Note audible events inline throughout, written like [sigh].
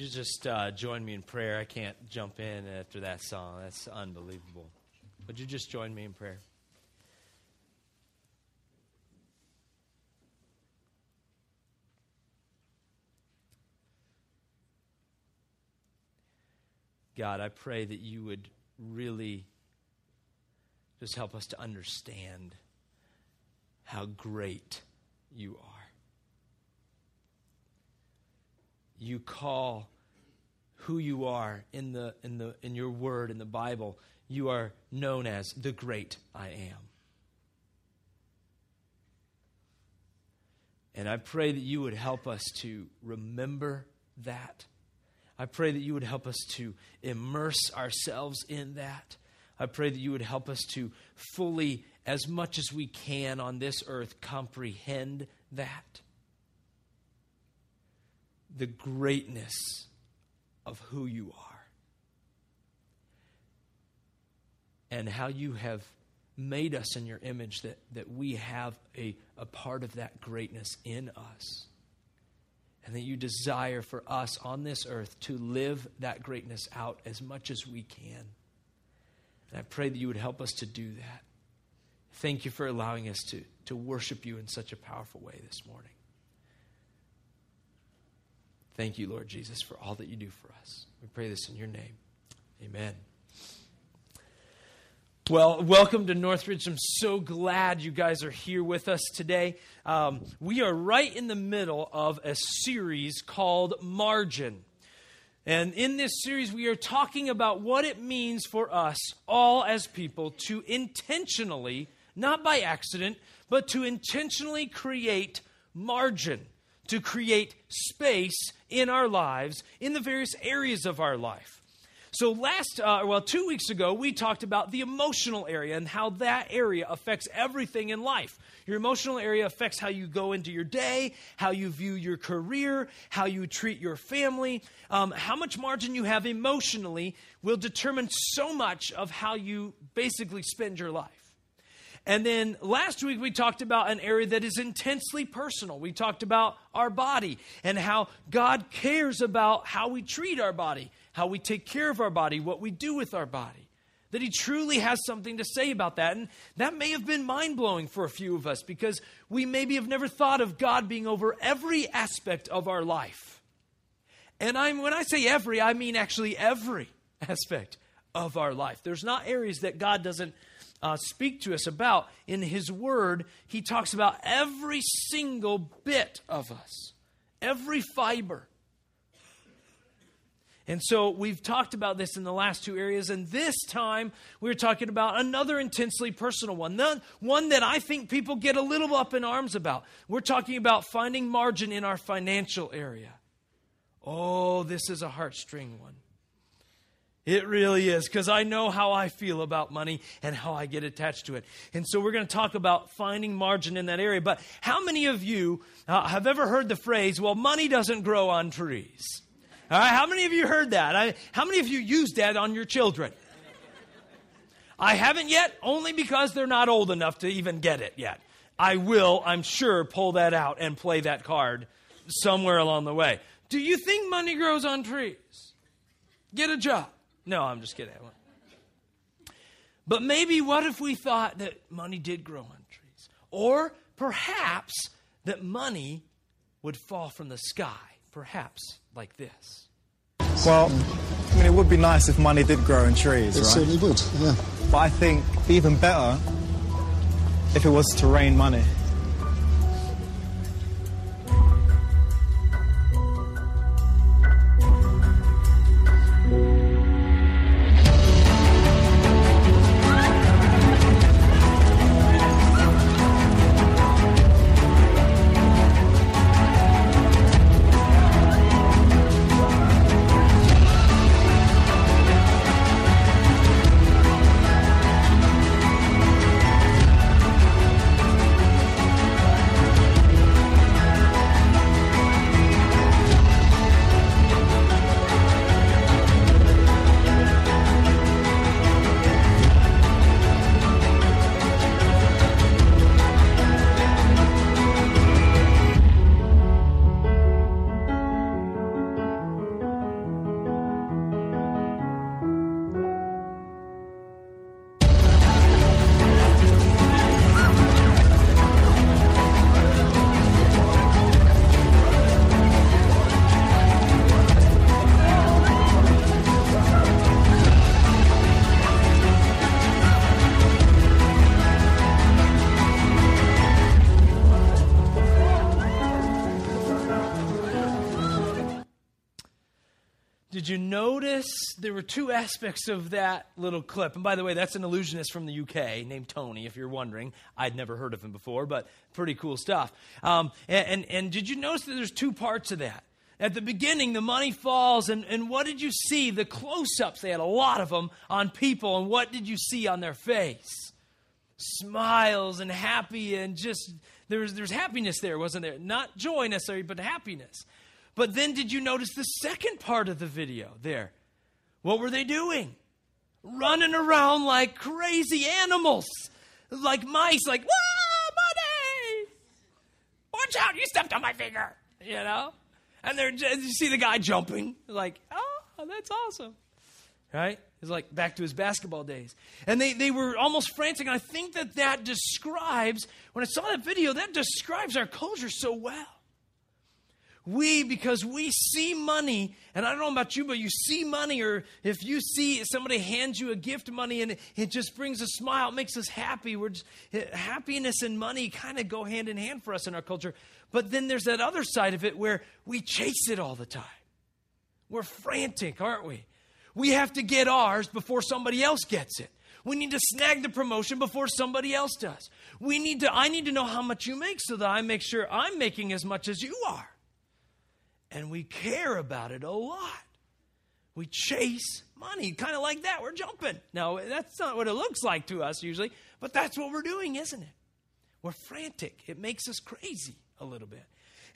you just uh, join me in prayer? I can't jump in after that song. That's unbelievable. Would you just join me in prayer? God, I pray that you would really just help us to understand how great you are. You call who you are in the in the in your word in the Bible, you are known as the great I am. And I pray that you would help us to remember that. I pray that you would help us to immerse ourselves in that. I pray that you would help us to fully, as much as we can on this earth, comprehend that. The greatness of who you are and how you have made us in your image, that, that we have a, a part of that greatness in us. And that you desire for us on this earth to live that greatness out as much as we can. And I pray that you would help us to do that. Thank you for allowing us to, to worship you in such a powerful way this morning. Thank you, Lord Jesus, for all that you do for us. We pray this in your name. Amen. Well, welcome to Northridge. I'm so glad you guys are here with us today. Um, we are right in the middle of a series called Margin. And in this series, we are talking about what it means for us, all as people, to intentionally, not by accident, but to intentionally create margin, to create space in our lives, in the various areas of our life. So, last, uh, well, two weeks ago, we talked about the emotional area and how that area affects everything in life. Your emotional area affects how you go into your day, how you view your career, how you treat your family. Um, how much margin you have emotionally will determine so much of how you basically spend your life. And then last week we talked about an area that is intensely personal. We talked about our body and how God cares about how we treat our body how we take care of our body, what we do with our body. That he truly has something to say about that. And that may have been mind blowing for a few of us because we maybe have never thought of God being over every aspect of our life. And I'm, when I say every, I mean actually every [laughs] aspect of our life. There's not areas that God doesn't uh, speak to us about. In His Word, He talks about every single bit of us, every fiber. And so we've talked about this in the last two areas, and this time we're talking about another intensely personal one, one that I think people get a little up in arms about. We're talking about finding margin in our financial area. Oh, this is a heartstring one. It really is, because I know how I feel about money and how I get attached to it. And so we're going to talk about finding margin in that area. But how many of you uh, have ever heard the phrase, well, money doesn't grow on trees? All right, how many of you heard that? I, how many of you used that on your children? I haven't yet, only because they're not old enough to even get it yet. I will, I'm sure, pull that out and play that card somewhere along the way. Do you think money grows on trees? Get a job. No, I'm just kidding. But maybe what if we thought that money did grow on trees? Or perhaps that money would fall from the sky, perhaps like this? Well, I mean, it would be nice if money did grow in trees, it right? certainly would, yeah. But I think even better if it was to rain money. You notice there were two aspects of that little clip? And by the way, that's an illusionist from the UK named Tony, if you're wondering. I'd never heard of him before, but pretty cool stuff. Um, and, and, and did you notice that there's two parts of that? At the beginning, the money falls, and, and what did you see? The close ups, they had a lot of them on people, and what did you see on their face? Smiles and happy, and just there's, there's happiness there, wasn't there? Not joy necessarily, but happiness. But then did you notice the second part of the video there? What were they doing? Running around like crazy animals, like mice, like, whoa, money! Watch out, you stepped on my finger, you know? And they're you see the guy jumping, like, oh, that's awesome. Right? He's like back to his basketball days. And they, they were almost frantic. And I think that that describes, when I saw that video, that describes our culture so well. We, because we see money, and I don't know about you, but you see money, or if you see somebody hands you a gift money and it just brings a smile, it makes us happy. We're just, eh, happiness and money kind of go hand in hand for us in our culture. But then there's that other side of it where we chase it all the time. We're frantic, aren't we? We have to get ours before somebody else gets it. We need to snag the promotion before somebody else does. We need to I need to know how much you make so that I make sure I'm making as much as you are and we care about it a lot. We chase money, kind of like that. We're jumping. Now, that's not what it looks like to us usually, but that's what we're doing, isn't it? We're frantic. It makes us crazy a little bit.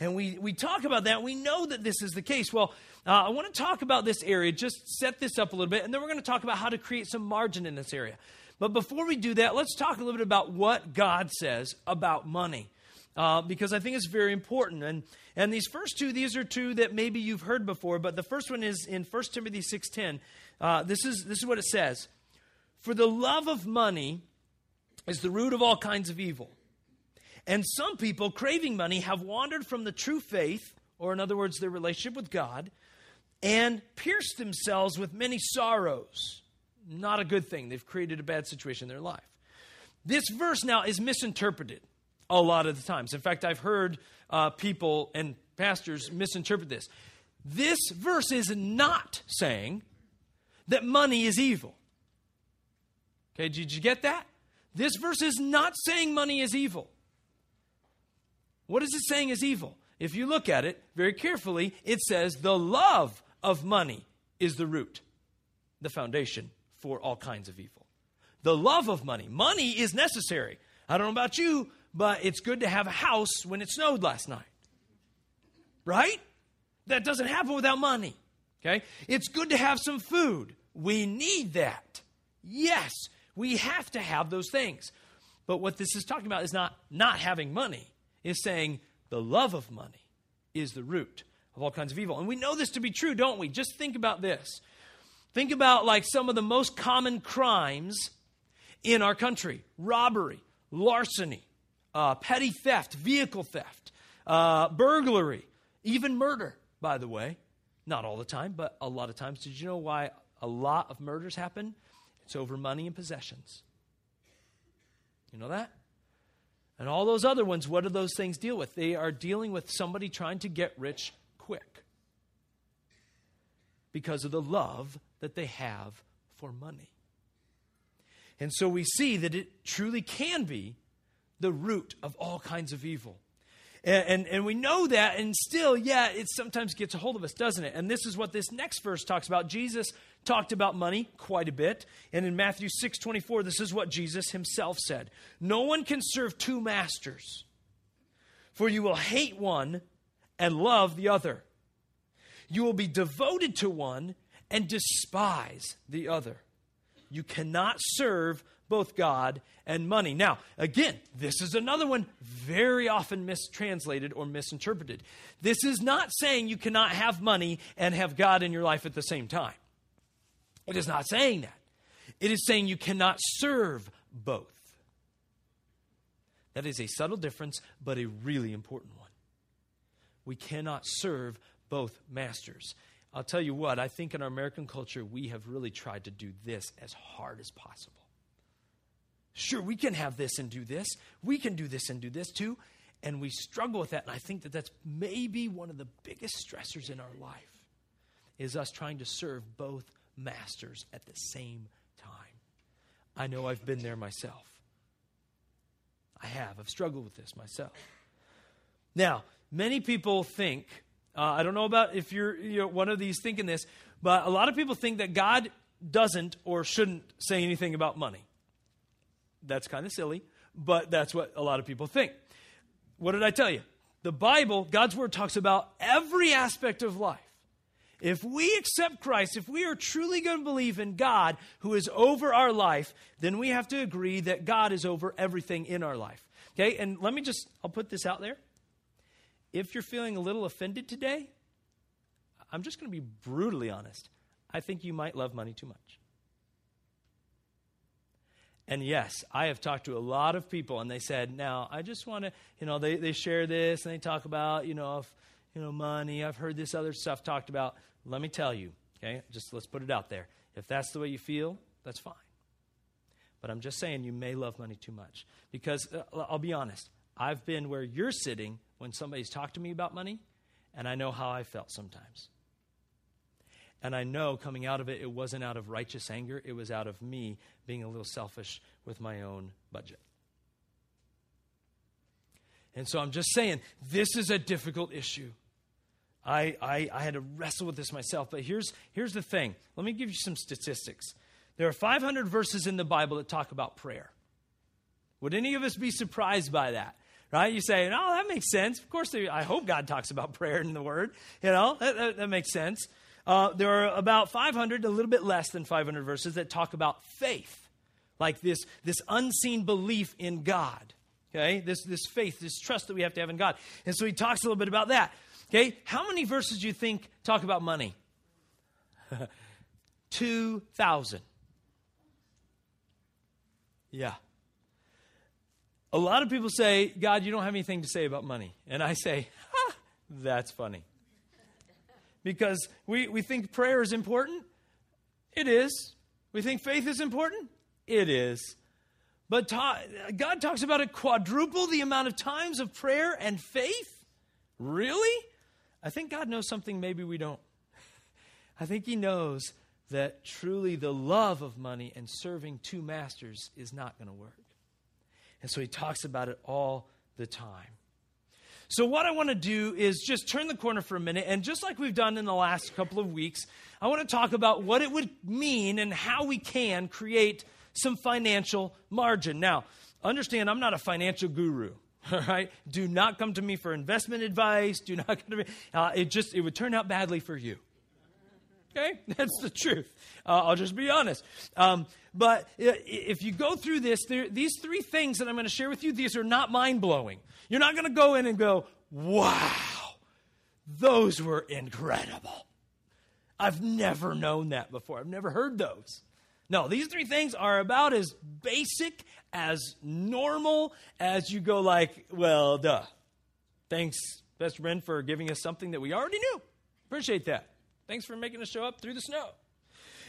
And we, we talk about that. We know that this is the case. Well, uh, I want to talk about this area, just set this up a little bit, and then we're going to talk about how to create some margin in this area. But before we do that, let's talk a little bit about what God says about money uh, because I think it's very important. And, and these first two, these are two that maybe you've heard before, but the first one is in 1 Timothy 6.10. Uh, this, is, this is what it says. For the love of money is the root of all kinds of evil. And some people, craving money, have wandered from the true faith, or in other words, their relationship with God, and pierced themselves with many sorrows. Not a good thing. They've created a bad situation in their life. This verse now is misinterpreted a lot of the times. In fact, I've heard uh, people and pastors misinterpret this. This verse is not saying that money is evil. Okay, did you get that? This verse is not saying money is evil. What is it saying is evil? If you look at it very carefully, it says the love of money is the root, the foundation for all kinds of evil. The love of money. Money is necessary. I don't know about you, but it's good to have a house when it snowed last night. Right? That doesn't happen without money. Okay? It's good to have some food. We need that. Yes, we have to have those things. But what this is talking about is not not having money. Is saying the love of money is the root of all kinds of evil. And we know this to be true, don't we? Just think about this. Think about like some of the most common crimes in our country robbery, larceny, uh, petty theft, vehicle theft, uh, burglary, even murder, by the way. Not all the time, but a lot of times. Did you know why a lot of murders happen? It's over money and possessions. You know that? And all those other ones, what do those things deal with? They are dealing with somebody trying to get rich quick because of the love that they have for money. And so we see that it truly can be the root of all kinds of evil. And, and, and, we know that, and still, yeah, it sometimes gets a hold of us, doesn't it? And this is what this next verse talks about. Jesus talked about money quite a bit. And in Matthew 6 24, this is what Jesus himself said No one can serve two masters, for you will hate one and love the other. You will be devoted to one and despise the other. You cannot serve both God and money. Now, again, this is another one very often mistranslated or misinterpreted. This is not saying you cannot have money and have God in your life at the same time. It is not saying that. It is saying you cannot serve both. That is a subtle difference, but a really important one. We cannot serve both masters. I'll tell you what, I think in our American culture, we have really tried to do this as hard as possible. Sure, we can have this and do this. We can do this and do this too. And we struggle with that. And I think that that's maybe one of the biggest stressors in our life is us trying to serve both masters at the same time. I know I've been there myself. I have. I've struggled with this myself. Now, many people think, uh, I don't know about if you're you know, one of these thinking this, but a lot of people think that God doesn't or shouldn't say anything about money. That's kind of silly, but that's what a lot of people think. What did I tell you? The Bible, God's Word, talks about every aspect of life. If we accept Christ, if we are truly going to believe in God who is over our life, then we have to agree that God is over everything in our life. Okay, and let me just, I'll put this out there. If you're feeling a little offended today, I'm just going to be brutally honest. I think you might love money too much. And yes, I have talked to a lot of people, and they said, now, I just want to, you know, they, they share this and they talk about, you know, if, you know, money. I've heard this other stuff talked about. Let me tell you, okay, just let's put it out there. If that's the way you feel, that's fine. But I'm just saying you may love money too much. Because uh, I'll be honest, I've been where you're sitting when somebody's talked to me about money, and I know how I felt sometimes. And I know coming out of it, it wasn't out of righteous anger, it was out of me being a little selfish with my own budget. And so I'm just saying, this is a difficult issue. I, I, I, had to wrestle with this myself, but here's, here's the thing. Let me give you some statistics. There are 500 verses in the Bible that talk about prayer. Would any of us be surprised by that? Right? You say, oh, that makes sense. Of course, I hope God talks about prayer in the Word. You know, that, that, that makes sense. Uh, there are about 500, a little bit less than 500 verses that talk about faith, like this, this unseen belief in God. Okay? This, this faith, this trust that we have to have in God. And so he talks a little bit about that. Okay? How many verses do you think talk about money? [laughs] 2,000. Yeah. A lot of people say, God, you don't have anything to say about money. And I say, [laughs] that's funny because we, we think prayer is important. It is. We think faith is important. It is. But ta- God talks about it quadruple the amount of times of prayer and faith? Really? I think God knows something maybe we don't. [laughs] I think He knows that truly the love of money and serving two masters is not going to work. And so He talks about it all the time. So, what I want to do is just turn the corner for a minute, and just like we've done in the last couple of weeks, I want to talk about what it would mean and how we can create some financial margin. Now, understand, I'm not a financial guru. [laughs] All right, do not come to me for investment advice. Do not come to me. Uh, it just it would turn out badly for you. Okay, [laughs] that's the truth. Uh, I'll just be honest. Um, but if you go through this, there, these three things that I'm going to share with you, these are not mind blowing. You're not going to go in and go, wow, those were incredible. I've never known that before. I've never heard those. No, these three things are about as basic, as normal as you go, like, well, duh. Thanks, Pastor Ben, for giving us something that we already knew. Appreciate that. Thanks for making us show up through the snow.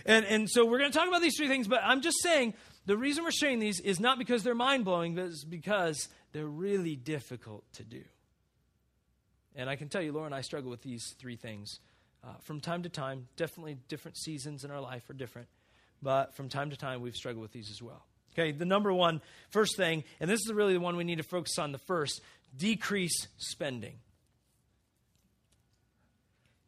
And, and so we're going to talk about these three things, but I'm just saying the reason we're sharing these is not because they're mind blowing, but it's because they're really difficult to do. And I can tell you, Laura and I struggle with these three things uh, from time to time. Definitely different seasons in our life are different, but from time to time we've struggled with these as well. Okay, the number one, first thing, and this is really the one we need to focus on the first decrease spending.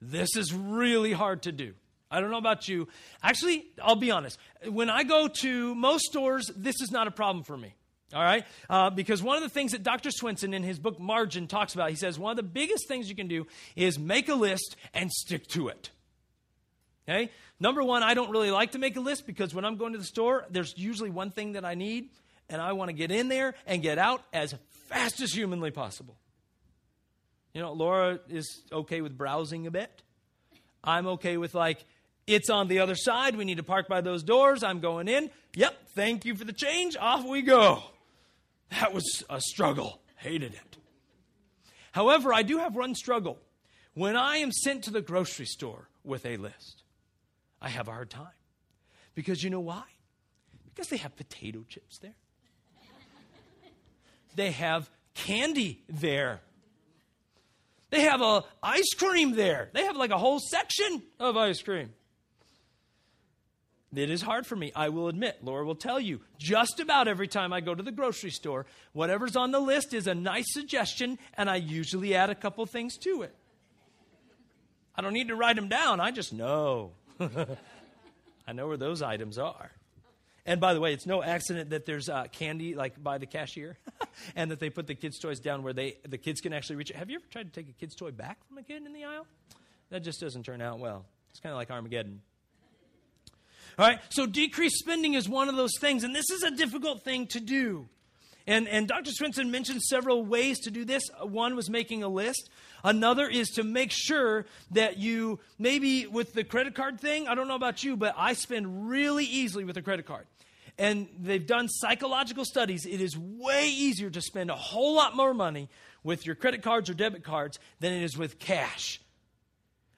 This is really hard to do. I don't know about you. Actually, I'll be honest. When I go to most stores, this is not a problem for me. All right? Uh, because one of the things that Dr. Swenson in his book Margin talks about, he says one of the biggest things you can do is make a list and stick to it. Okay? Number one, I don't really like to make a list because when I'm going to the store, there's usually one thing that I need, and I want to get in there and get out as fast as humanly possible. You know, Laura is okay with browsing a bit. I'm okay with like it's on the other side. We need to park by those doors. I'm going in. Yep, thank you for the change. Off we go. That was a struggle. Hated it. However, I do have one struggle. When I am sent to the grocery store with a list, I have a hard time. Because you know why? Because they have potato chips there, they have candy there, They have a ice cream there. They have like a whole section of ice cream. It is hard for me, I will admit. Laura will tell you. Just about every time I go to the grocery store, whatever's on the list is a nice suggestion, and I usually add a couple things to it. I don't need to write them down, I just know. [laughs] I know where those items are. And by the way, it's no accident that there's uh, candy like by the cashier, [laughs] and that they put the kids' toys down where they the kids can actually reach it. Have you ever tried to take a kid's toy back from a kid in the aisle? That just doesn't turn out well. It's kind of like Armageddon. All right, so decreased spending is one of those things, and this is a difficult thing to do. And, and Dr. Swenson mentioned several ways to do this. One was making a list. Another is to make sure that you, maybe with the credit card thing, I don't know about you, but I spend really easily with a credit card. And they've done psychological studies. It is way easier to spend a whole lot more money with your credit cards or debit cards than it is with cash.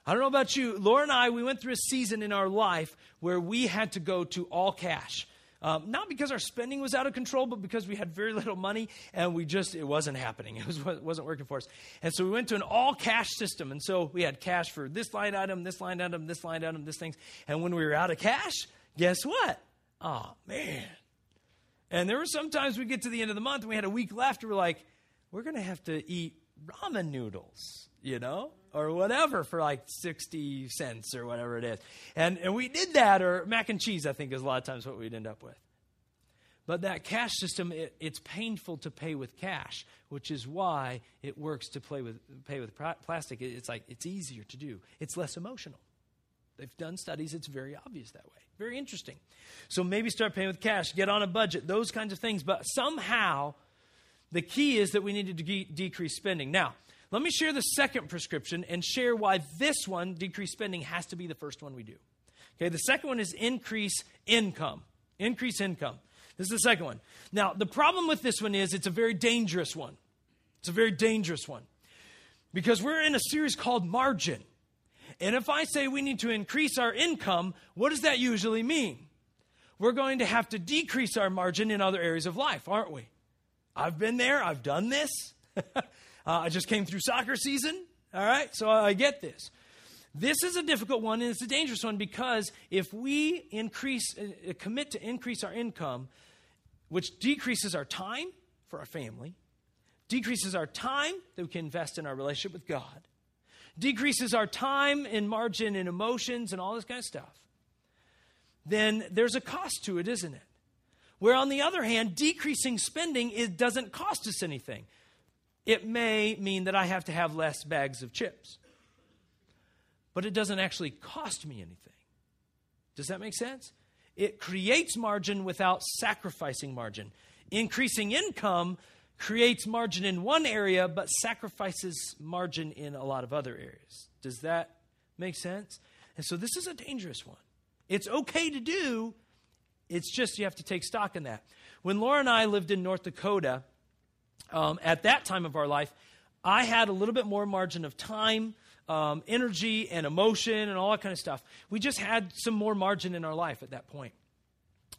I don't know about you. Laura and I, we went through a season in our life where we had to go to all cash. Um, not because our spending was out of control, but because we had very little money and we just, it wasn't happening. [laughs] It, was, it wasn't working for us. And so we went to an all cash system. And so we had cash for this line item, this line item, this line item, this things. And when we were out of cash, guess what? Oh, man. And there were sometimes we get to the end of the month and we had a week left and we're like, we're going to have to eat ramen noodles you know, or whatever for like 60 cents or whatever it is. And, and we did that, or mac and cheese, I think, is a lot of times what we'd end up with. But that cash system, it, it's painful to pay with cash, which is why it works to play with, pay with plastic. It's like it's easier to do, it's less emotional. They've done studies, it's very obvious that way. Very interesting. So maybe start paying with cash, get on a budget, those kinds of things. But somehow, the key is that we need to de- decrease spending. Now, let me share the second prescription and share why this one, decrease spending, has to be the first one we do. Okay, the second one is increase income. Increase income. This is the second one. Now, the problem with this one is it's a very dangerous one. It's a very dangerous one. Because we're in a series called Margin. And if I say we need to increase our income, what does that usually mean? We're going to have to decrease our margin in other areas of life, aren't we? I've been there, I've done this. [laughs] Uh, I just came through soccer season, all right? So I get this. This is a difficult one and it's a dangerous one because if we increase, uh, commit to increase our income, which decreases our time for our family, decreases our time that we can invest in our relationship with God, decreases our time and margin and emotions and all this kind of stuff, then there's a cost to it, isn't it? Where on the other hand, decreasing spending it doesn't cost us anything it may mean that I have to have less bags of chips. But it doesn't actually cost me anything. Does that make sense? It creates margin without sacrificing margin. Increasing income creates margin in one area, but sacrifices margin in a lot of other areas. Does that make sense? And so this is a dangerous one. It's okay to do, it's just you have to take stock in that. When Laura and I lived in North Dakota, um, at that time of our life, I had a little bit more margin of time, um, energy, and emotion, and all that kind of stuff. We just had some more margin in our life at that point.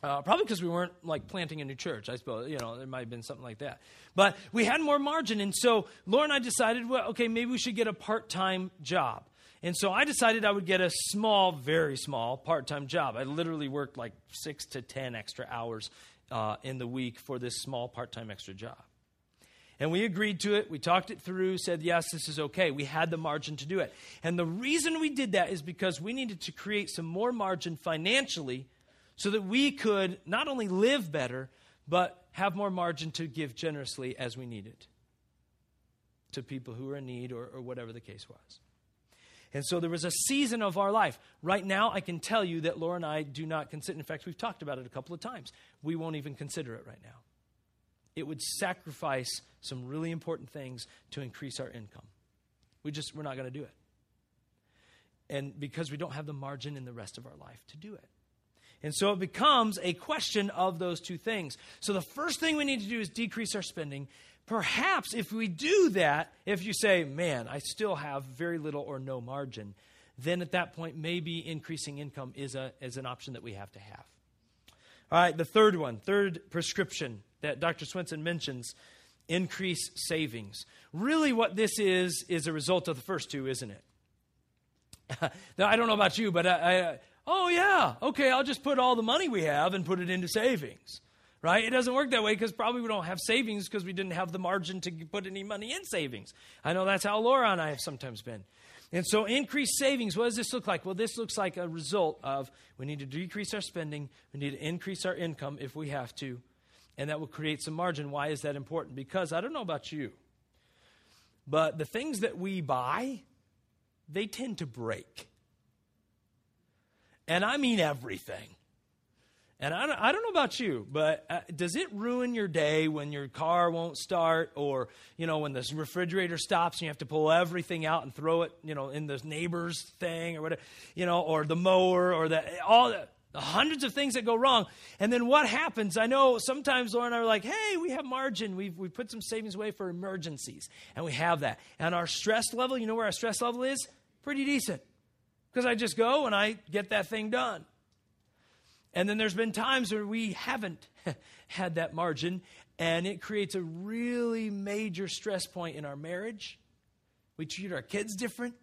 Uh, probably because we weren't like planting a new church, I suppose. You know, there might have been something like that. But we had more margin. And so Laura and I decided, well, okay, maybe we should get a part time job. And so I decided I would get a small, very small part time job. I literally worked like six to 10 extra hours uh, in the week for this small part time extra job. And we agreed to it. We talked it through, said, yes, this is okay. We had the margin to do it. And the reason we did that is because we needed to create some more margin financially so that we could not only live better, but have more margin to give generously as we needed to people who were in need or, or whatever the case was. And so there was a season of our life. Right now, I can tell you that Laura and I do not consider, in fact, we've talked about it a couple of times. We won't even consider it right now it would sacrifice some really important things to increase our income. We just, we're not going to do it. And because we don't have the margin in the rest of our life to do it. And so it becomes a question of those two things. So the first thing we need to do is decrease our spending. Perhaps if we do that, if you say, man, I still have very little or no margin, then at that point, maybe increasing income is, a, is an option that we have to have. All right, the third one, third prescription that Dr. Swenson mentions increase savings. Really, what this is, is a result of the first two, isn't it? [laughs] now, I don't know about you, but I, I, oh, yeah, okay, I'll just put all the money we have and put it into savings. Right? It doesn't work that way because probably we don't have savings because we didn't have the margin to put any money in savings. I know that's how Laura and I have sometimes been. And so, increased savings, what does this look like? Well, this looks like a result of we need to decrease our spending, we need to increase our income if we have to, and that will create some margin. Why is that important? Because I don't know about you, but the things that we buy, they tend to break. And I mean everything. And I don't, I don't know about you, but uh, does it ruin your day when your car won't start or, you know, when the refrigerator stops and you have to pull everything out and throw it, you know, in the neighbor's thing or whatever, you know, or the mower or the, all the, the hundreds of things that go wrong. And then what happens? I know sometimes Laura and I are like, hey, we have margin. We've, we put some savings away for emergencies. And we have that. And our stress level, you know where our stress level is? Pretty decent. Because I just go and I get that thing done. And then there's been times where we haven't [laughs] had that margin, and it creates a really major stress point in our marriage. We treat our kids different.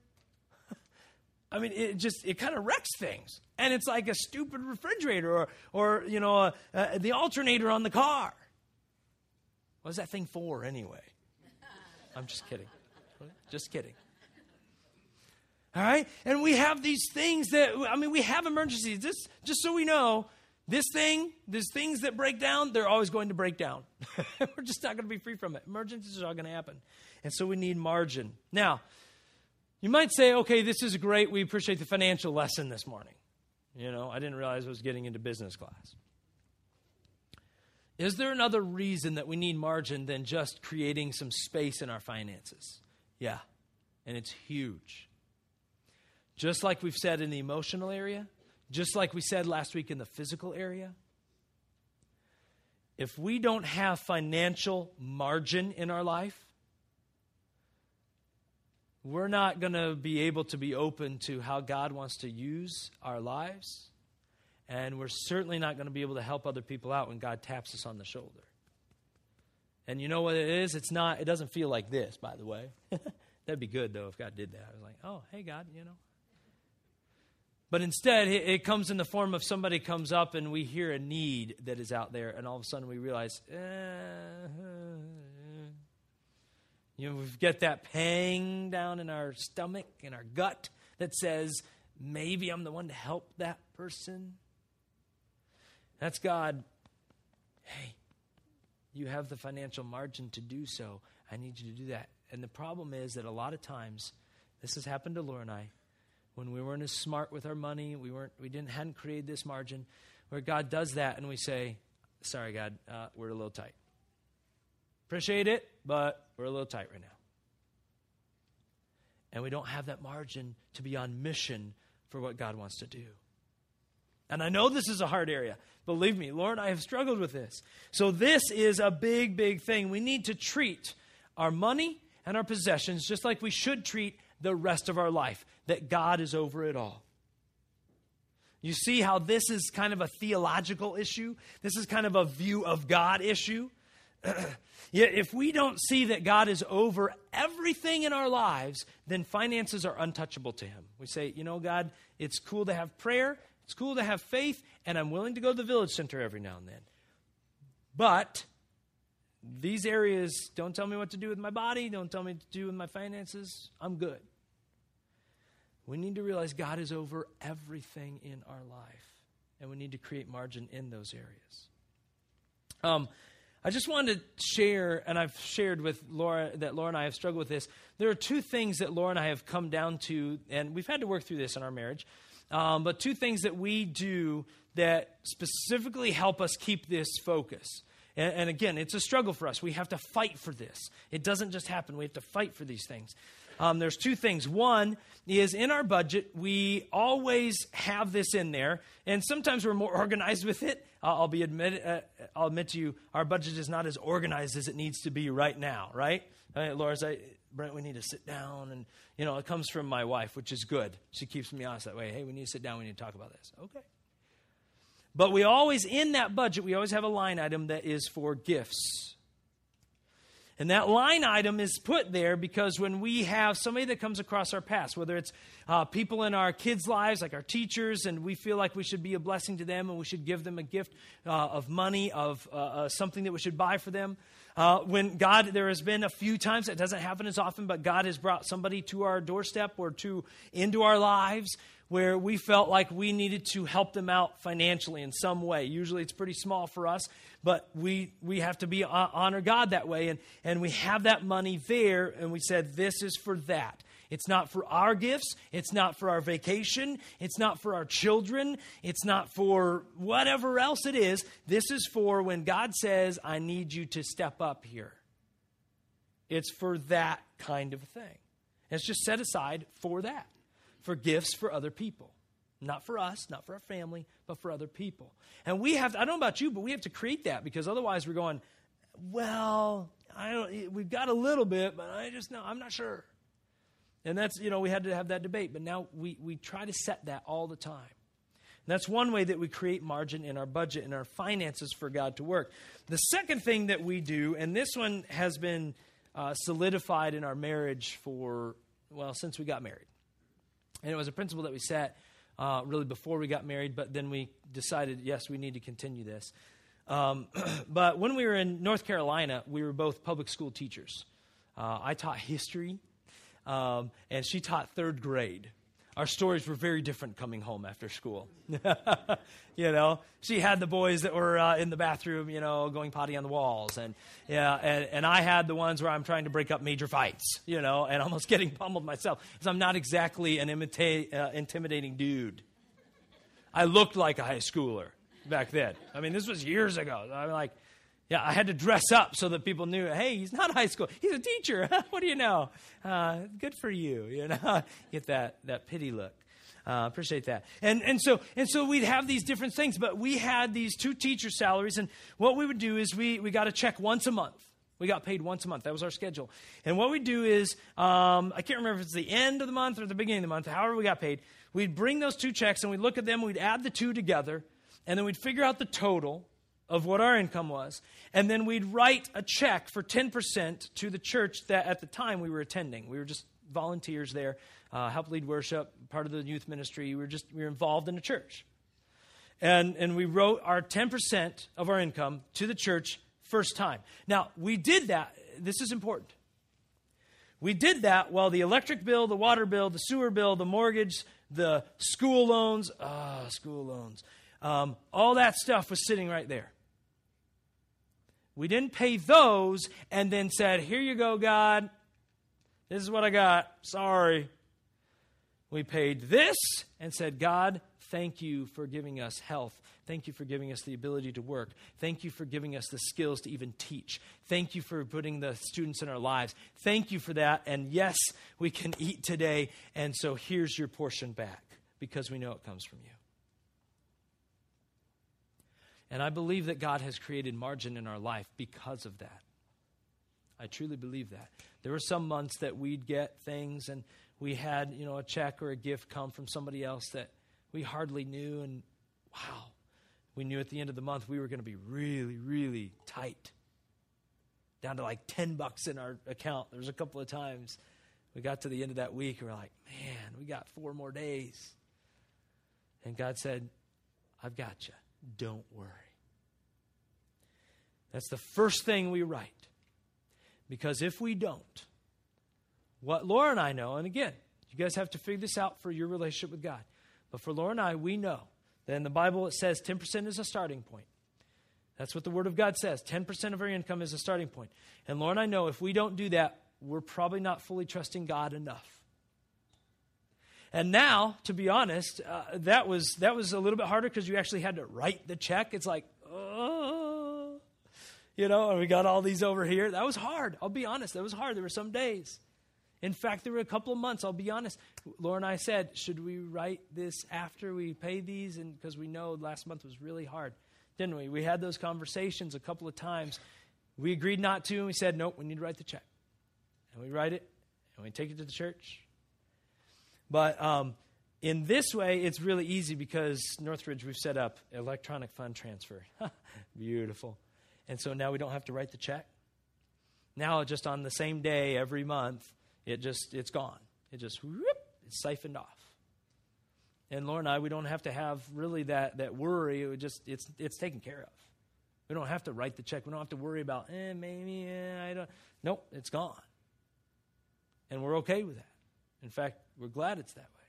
[laughs] I mean, it just it kind of wrecks things, and it's like a stupid refrigerator or or you know uh, uh, the alternator on the car. What's that thing for anyway? [laughs] I'm just kidding. Just kidding. All right? And we have these things that, I mean, we have emergencies. Just, just so we know, this thing, these things that break down, they're always going to break down. [laughs] We're just not going to be free from it. Emergencies are all going to happen. And so we need margin. Now, you might say, okay, this is great. We appreciate the financial lesson this morning. You know, I didn't realize I was getting into business class. Is there another reason that we need margin than just creating some space in our finances? Yeah, and it's huge. Just like we've said in the emotional area, just like we said last week in the physical area. If we don't have financial margin in our life, we're not going to be able to be open to how God wants to use our lives. And we're certainly not going to be able to help other people out when God taps us on the shoulder. And you know what it is? It's not, it doesn't feel like this, by the way. [laughs] That'd be good, though, if God did that. I was like, oh, hey, God, you know, but instead, it comes in the form of somebody comes up and we hear a need that is out there, and all of a sudden we realize, eh, you know, we get that pang down in our stomach, in our gut, that says, maybe I'm the one to help that person. That's God. Hey, you have the financial margin to do so. I need you to do that. And the problem is that a lot of times, this has happened to Laura and I when we weren't as smart with our money, we weren't, we didn't hadn't created this margin, where God does that, and we say, "Sorry, God, uh, we're a little tight. Appreciate it, but we're a little tight right now." And we don't have that margin to be on mission for what God wants to do. And I know this is a hard area. Believe me, Lord, I have struggled with this. So, this is a big, big thing. We need to treat our money and our possessions just like we should treat the rest of our life, that God is over it all. You see how this is kind of a theological issue? This is kind of a view of God issue. [clears throat] Yet, if we don't see that God is over everything in our lives, then finances are untouchable to Him. We say, you know, God, it's cool to have prayer, it's cool to have faith, and I'm willing to go to the village center every now and then. But these areas don't tell me what to do with my body, don't tell me to do with my finances. I'm good. We need to realize God is over everything in our life, and we need to create margin in those areas. Um, I just wanted to share, and I've shared with Laura that Laura and I have struggled with this. There are two things that Laura and I have come down to, and we've had to work through this in our marriage. Um, but two things that we do that specifically help us keep this focus. And, and, again, it's a struggle for us. We have to fight for this. It doesn't just happen. We have to fight for these things. Um, there's two things. One is in our budget, we always have this in there, and sometimes we're more [laughs] organized with it. I'll be admit, uh, I'll admit to you, our budget is not as organized as it needs to be right now, right? right Laura's, I, Brent, we need to sit down, and you know, it comes from my wife, which is good. She keeps me honest that way. Hey, we need to sit down. We need to talk about this. Okay. But we always, in that budget, we always have a line item that is for gifts. And that line item is put there because when we have somebody that comes across our path, whether it's uh, people in our kids' lives, like our teachers, and we feel like we should be a blessing to them and we should give them a gift uh, of money, of uh, uh something that we should buy for them. Uh, when God, there has been a few times, it doesn't happen as often, but God has brought somebody to our doorstep or to into our lives where we felt like we needed to help them out financially in some way. Usually it's pretty small for us, but we, we have to be uh, honor God that way. And, and we have that money there, and we said, this is for that. It's not for our gifts. It's not for our vacation. It's not for our children. It's not for whatever else it is. This is for when God says, I need you to step up here. It's for that kind of thing. it's just set aside for that for gifts for other people. Not for us, not for our family, but for other people. And we have, to, I don't know about you, but we have to create that because otherwise we're going, well, I don't, we've got a little bit, but I just know, I'm not sure. And that's, you know, we had to have that debate, but now we, we try to set that all the time. That's one way that we create margin in our budget and our finances for God to work. The second thing that we do, and this one has been uh, solidified in our marriage for, well, since we got married. And it was a principle that we set uh, really before we got married, but then we decided, yes, we need to continue this. Um, [clears throat] but when we were in North Carolina, we were both public school teachers. Uh, I taught history, um, and she taught third grade our stories were very different coming home after school. [laughs] you know, she had the boys that were uh, in the bathroom, you know, going potty on the walls, and yeah, and, and I had the ones where I'm trying to break up major fights, you know, and [laughs] almost getting pummeled myself because I'm not exactly an imita- uh, intimidating dude. I looked like a high schooler back then. I mean, this was years ago. I'm like, yeah, I had to dress up so that people knew, hey, he's not high school. He's a teacher. [laughs] what do you know? Uh, good for you. You know, [laughs] get that, that pity look. Uh, appreciate that. And, and, so, and so we'd have these different things, but we had these two teacher salaries. And what we would do is we, we got a check once a month. We got paid once a month. That was our schedule. And what we do is, um, I can't remember if it's the end of the month or the beginning of the month, however we got paid. We'd bring those two checks and we'd look at them, we'd add the two together, and then we'd figure out the total of what our income was. And then we'd write a check for 10% to the church that at the time we were attending. We were just volunteers there, uh, help lead worship, part of the youth ministry. We were just we were involved in the church. And, and we wrote our 10% of our income to the church first time. Now, we did that. This is important. We did that while the electric bill, the water bill, the sewer bill, the mortgage, the school loans, ah, oh, school loans, um, all that stuff was sitting right there. We didn't pay those and then said, Here you go, God. This is what I got. Sorry. We paid this and said, God, thank you for giving us health. Thank you for giving us the ability to work. Thank you for giving us the skills to even teach. Thank you for putting the students in our lives. Thank you for that. And yes, we can eat today. And so here's your portion back because we know it comes from you. And I believe that God has created margin in our life because of that. I truly believe that. There were some months that we'd get things and we had, you know, a check or a gift come from somebody else that we hardly knew and wow, we knew at the end of the month we were going to be really really tight. Down to like 10 bucks in our account. There was a couple of times we got to the end of that week and we're like, "Man, we got 4 more days." And God said, "I've got you." Don't worry. That's the first thing we write. Because if we don't, what Laura and I know, and again, you guys have to figure this out for your relationship with God. But for Laura and I, we know that in the Bible it says 10% is a starting point. That's what the Word of God says. 10% of our income is a starting point. And Laura and I know if we don't do that, we're probably not fully trusting God enough. And now, to be honest, uh, that was that was a little bit harder because you actually had to write the check. It's like, oh, you know, and we got all these over here. That was hard. I'll be honest. That was hard. There were some days. In fact, there were a couple of months. I'll be honest. Laura and I said, should we write this after we pay these? And because we know last month was really hard, didn't we? We had those conversations a couple of times. We agreed not to, and we said, nope, we need to write the check. And we write it, and we take it to the church, but um, in this way, it's really easy because Northridge, we've set up electronic fund transfer. [laughs] Beautiful. And so now we don't have to write the check. Now, just on the same day every month, it just it's gone. It just whoop, it's siphoned off. And Laura and I, we don't have to have really that that worry. It just it's it's taken care of. We don't have to write the check. We don't have to worry about, eh, maybe eh, I don't. Nope, it's gone. And we're okay with that. In fact, we're glad it's that way.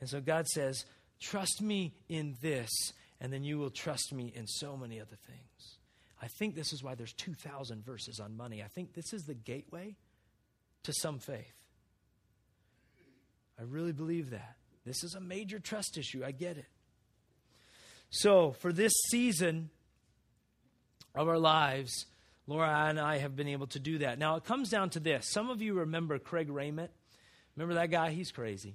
And so God says, trust me in this, and then you will trust me in so many other things. I think this is why there's 2,000 verses on money. I think this is the gateway to some faith. I really believe that. This is a major trust issue. I get it. So, for this season of our lives, Laura and I have been able to do that. Now, it comes down to this. Some of you remember Craig Raymond. Remember that guy? He's crazy.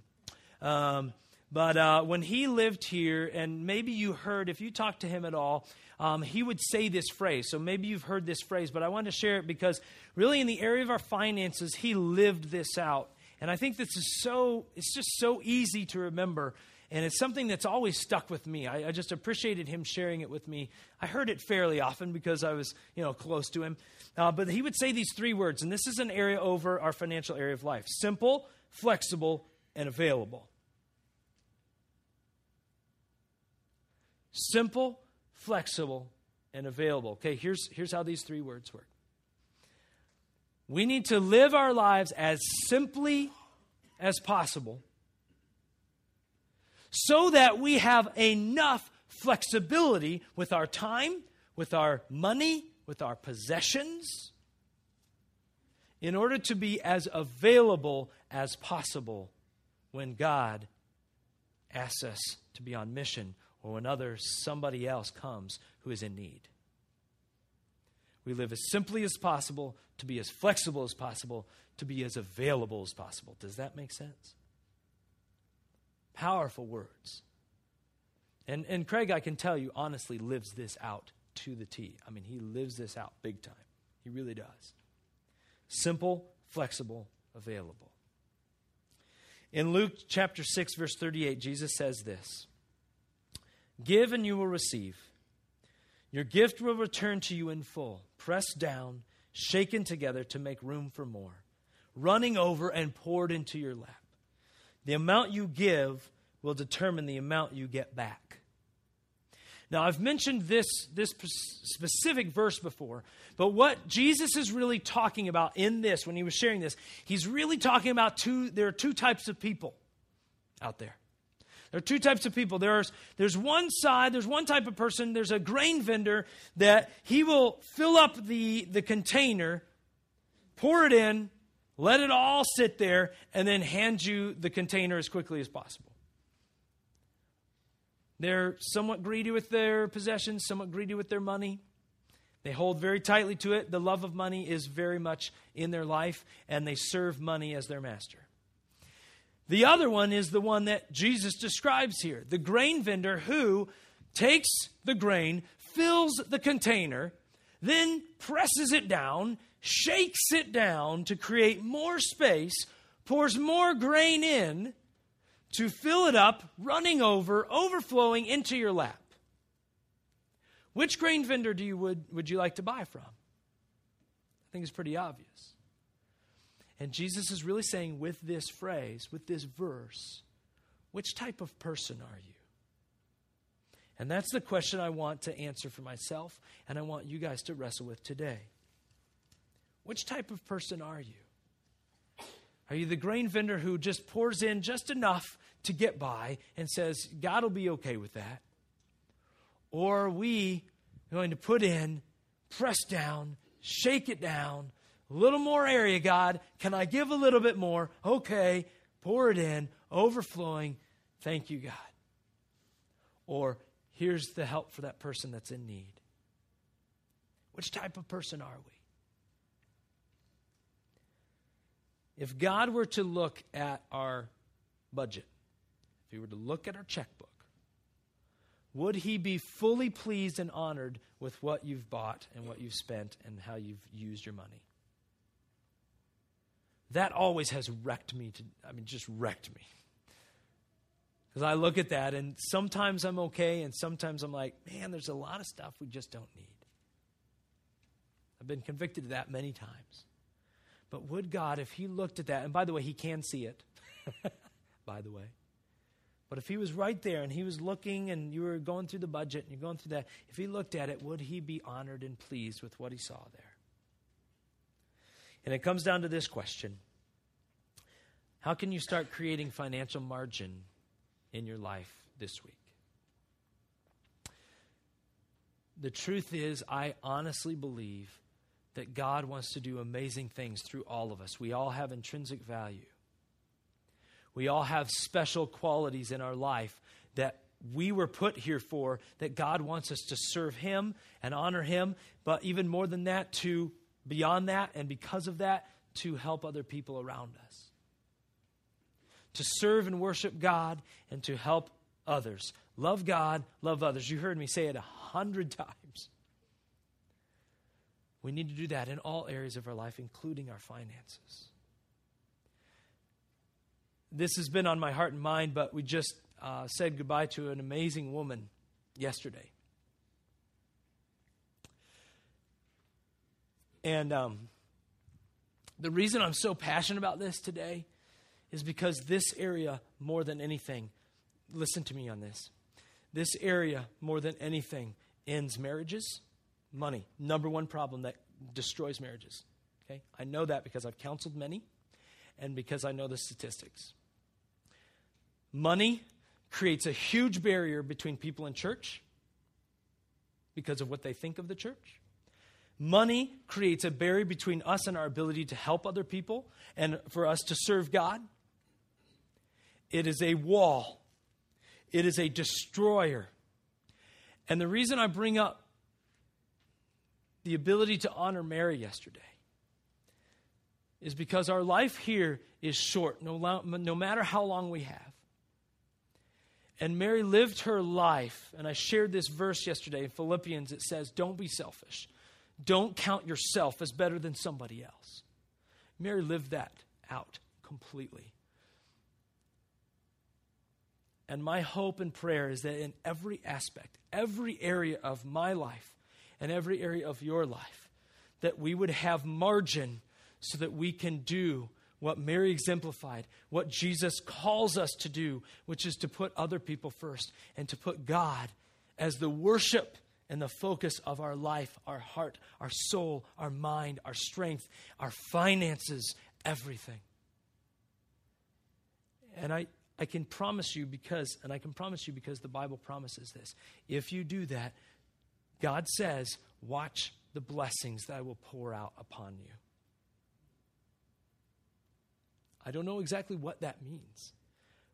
Um, but uh, when he lived here, and maybe you heard, if you talked to him at all, um, he would say this phrase. So maybe you've heard this phrase, but I wanted to share it because really in the area of our finances, he lived this out. And I think this is so, it's just so easy to remember. And it's something that's always stuck with me. I, I just appreciated him sharing it with me. I heard it fairly often because I was, you know, close to him. Uh, but he would say these three words, and this is an area over our financial area of life simple, flexible, and available. Simple, flexible, and available. Okay, here's, here's how these three words work. We need to live our lives as simply as possible so that we have enough flexibility with our time, with our money, with our possessions, in order to be as available as possible when God asks us to be on mission or when other somebody else comes who is in need. We live as simply as possible, to be as flexible as possible, to be as available as possible. Does that make sense? Powerful words. And, and Craig, I can tell you, honestly lives this out to the T. I mean, he lives this out big time. He really does. Simple, flexible, available. In Luke chapter 6, verse 38, Jesus says this Give and you will receive. Your gift will return to you in full, pressed down, shaken together to make room for more, running over and poured into your lap. The amount you give will determine the amount you get back. Now, I've mentioned this, this specific verse before, but what Jesus is really talking about in this, when he was sharing this, he's really talking about two, there are two types of people out there. There are two types of people. There's, there's one side, there's one type of person, there's a grain vendor that he will fill up the, the container, pour it in, let it all sit there, and then hand you the container as quickly as possible. They're somewhat greedy with their possessions, somewhat greedy with their money. They hold very tightly to it. The love of money is very much in their life, and they serve money as their master. The other one is the one that Jesus describes here the grain vendor who takes the grain, fills the container, then presses it down, shakes it down to create more space, pours more grain in to fill it up, running over, overflowing into your lap. Which grain vendor do you would, would you like to buy from? I think it's pretty obvious. And Jesus is really saying with this phrase, with this verse, which type of person are you? And that's the question I want to answer for myself, and I want you guys to wrestle with today. Which type of person are you? Are you the grain vendor who just pours in just enough to get by and says, God will be okay with that? Or are we going to put in, press down, shake it down, a little more area, God. Can I give a little bit more? Okay. Pour it in, overflowing. Thank you, God. Or here's the help for that person that's in need. Which type of person are we? If God were to look at our budget, if He were to look at our checkbook, would He be fully pleased and honored with what you've bought and what you've spent and how you've used your money? that always has wrecked me to i mean just wrecked me because i look at that and sometimes i'm okay and sometimes i'm like man there's a lot of stuff we just don't need I've been convicted of that many times. But would God, if He looked at that, and by the way, He can see it, [laughs] by the way. But if He was right there and He was looking and you were going through the budget and you're going through that, if He looked at it, would He be honored and pleased with what He saw there? And it comes down to this question How can you start creating financial margin in your life this week? The truth is, I honestly believe that God wants to do amazing things through all of us. We all have intrinsic value. We all have special qualities in our life that we were put here for, that God wants us to serve Him and honor Him, but even more than that, to beyond that, and because of that, to help other people around us. To serve and worship God and to help others. Love God, love others. You heard me say it a hundred times. We need to do that in all areas of our life, including our finances. This has been on my heart and mind, but we just uh, said goodbye to an amazing woman yesterday. And um, the reason I'm so passionate about this today is because this area, more than anything, listen to me on this. This area, more than anything, ends marriages, money. Number one problem that destroys marriages. Okay? I know that because I've counseled many and because I know the statistics. Money creates a huge barrier between people in church because of what they think of the church. Money creates a barrier between us and our ability to help other people and for us to serve God. It is a wall, it is a destroyer. And the reason I bring up the ability to honor Mary yesterday is because our life here is short, no, no matter how long we have. And Mary lived her life, and I shared this verse yesterday in Philippians. It says, Don't be selfish. Don't count yourself as better than somebody else. Mary lived that out completely. And my hope and prayer is that in every aspect, every area of my life, and every area of your life, that we would have margin so that we can do what Mary exemplified, what Jesus calls us to do, which is to put other people first and to put God as the worship and the focus of our life, our heart, our soul, our mind, our strength, our finances, everything. And I, I can promise you because, and I can promise you because the Bible promises this. If you do that, God says, Watch the blessings that I will pour out upon you. I don't know exactly what that means,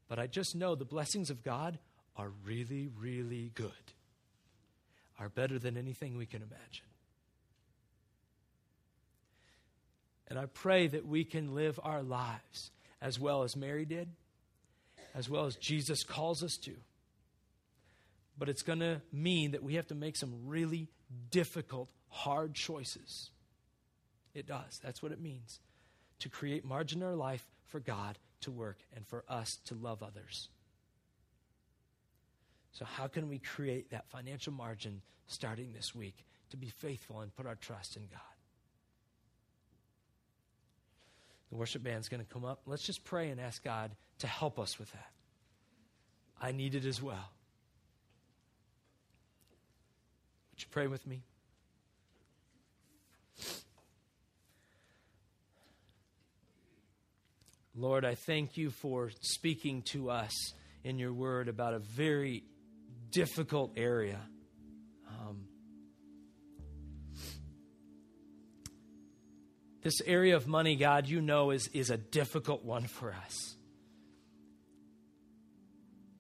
but I just know the blessings of God are really, really good, are better than anything we can imagine. And I pray that we can live our lives as well as Mary did, as well as Jesus calls us to but it's going to mean that we have to make some really difficult, hard choices. It does. That's what it means to create margin in our life for God to work and for us to love others. So, how can we create that financial margin starting this week to be faithful and put our trust in God? The worship band's going to come up. Let's just pray and ask God to help us with that. I need it as well. Would you pray with me? Lord, I thank you for speaking to us in your word about a very difficult area. Um, this area of money, God, you know, is, is a difficult one for us.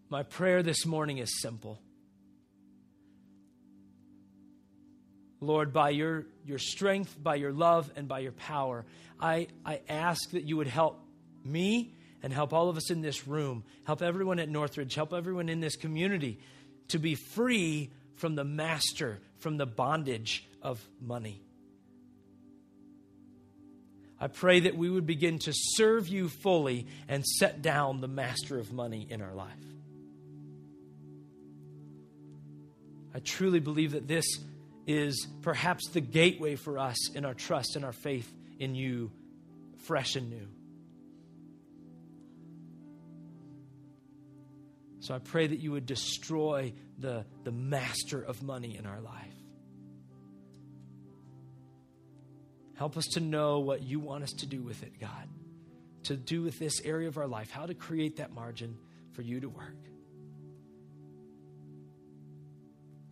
My prayer this morning is simple Lord, by your, your strength, by your love, and by your power, I, I ask that you would help me and help all of us in this room, help everyone at Northridge, help everyone in this community to be free from the master, from the bondage of money. I pray that we would begin to serve you fully and set down the master of money in our life. I truly believe that this is perhaps the gateway for us in our trust and our faith in you, fresh and new. So I pray that you would destroy the, the master of money in our life. Help us to know what you want us to do with it, God. To do with this area of our life, how to create that margin for you to work.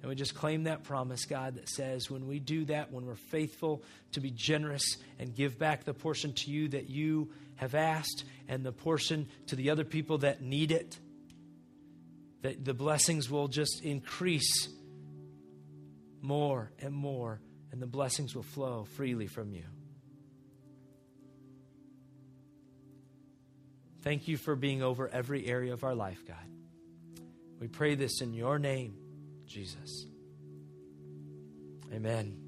And we just claim that promise, God, that says when we do that, when we're faithful to be generous and give back the portion to you that you have asked and the portion to the other people that need it, that the blessings will just increase more and more, and the blessings will flow freely from you. Thank you for being over every area of our life, God. We pray this in your name, Jesus. Amen.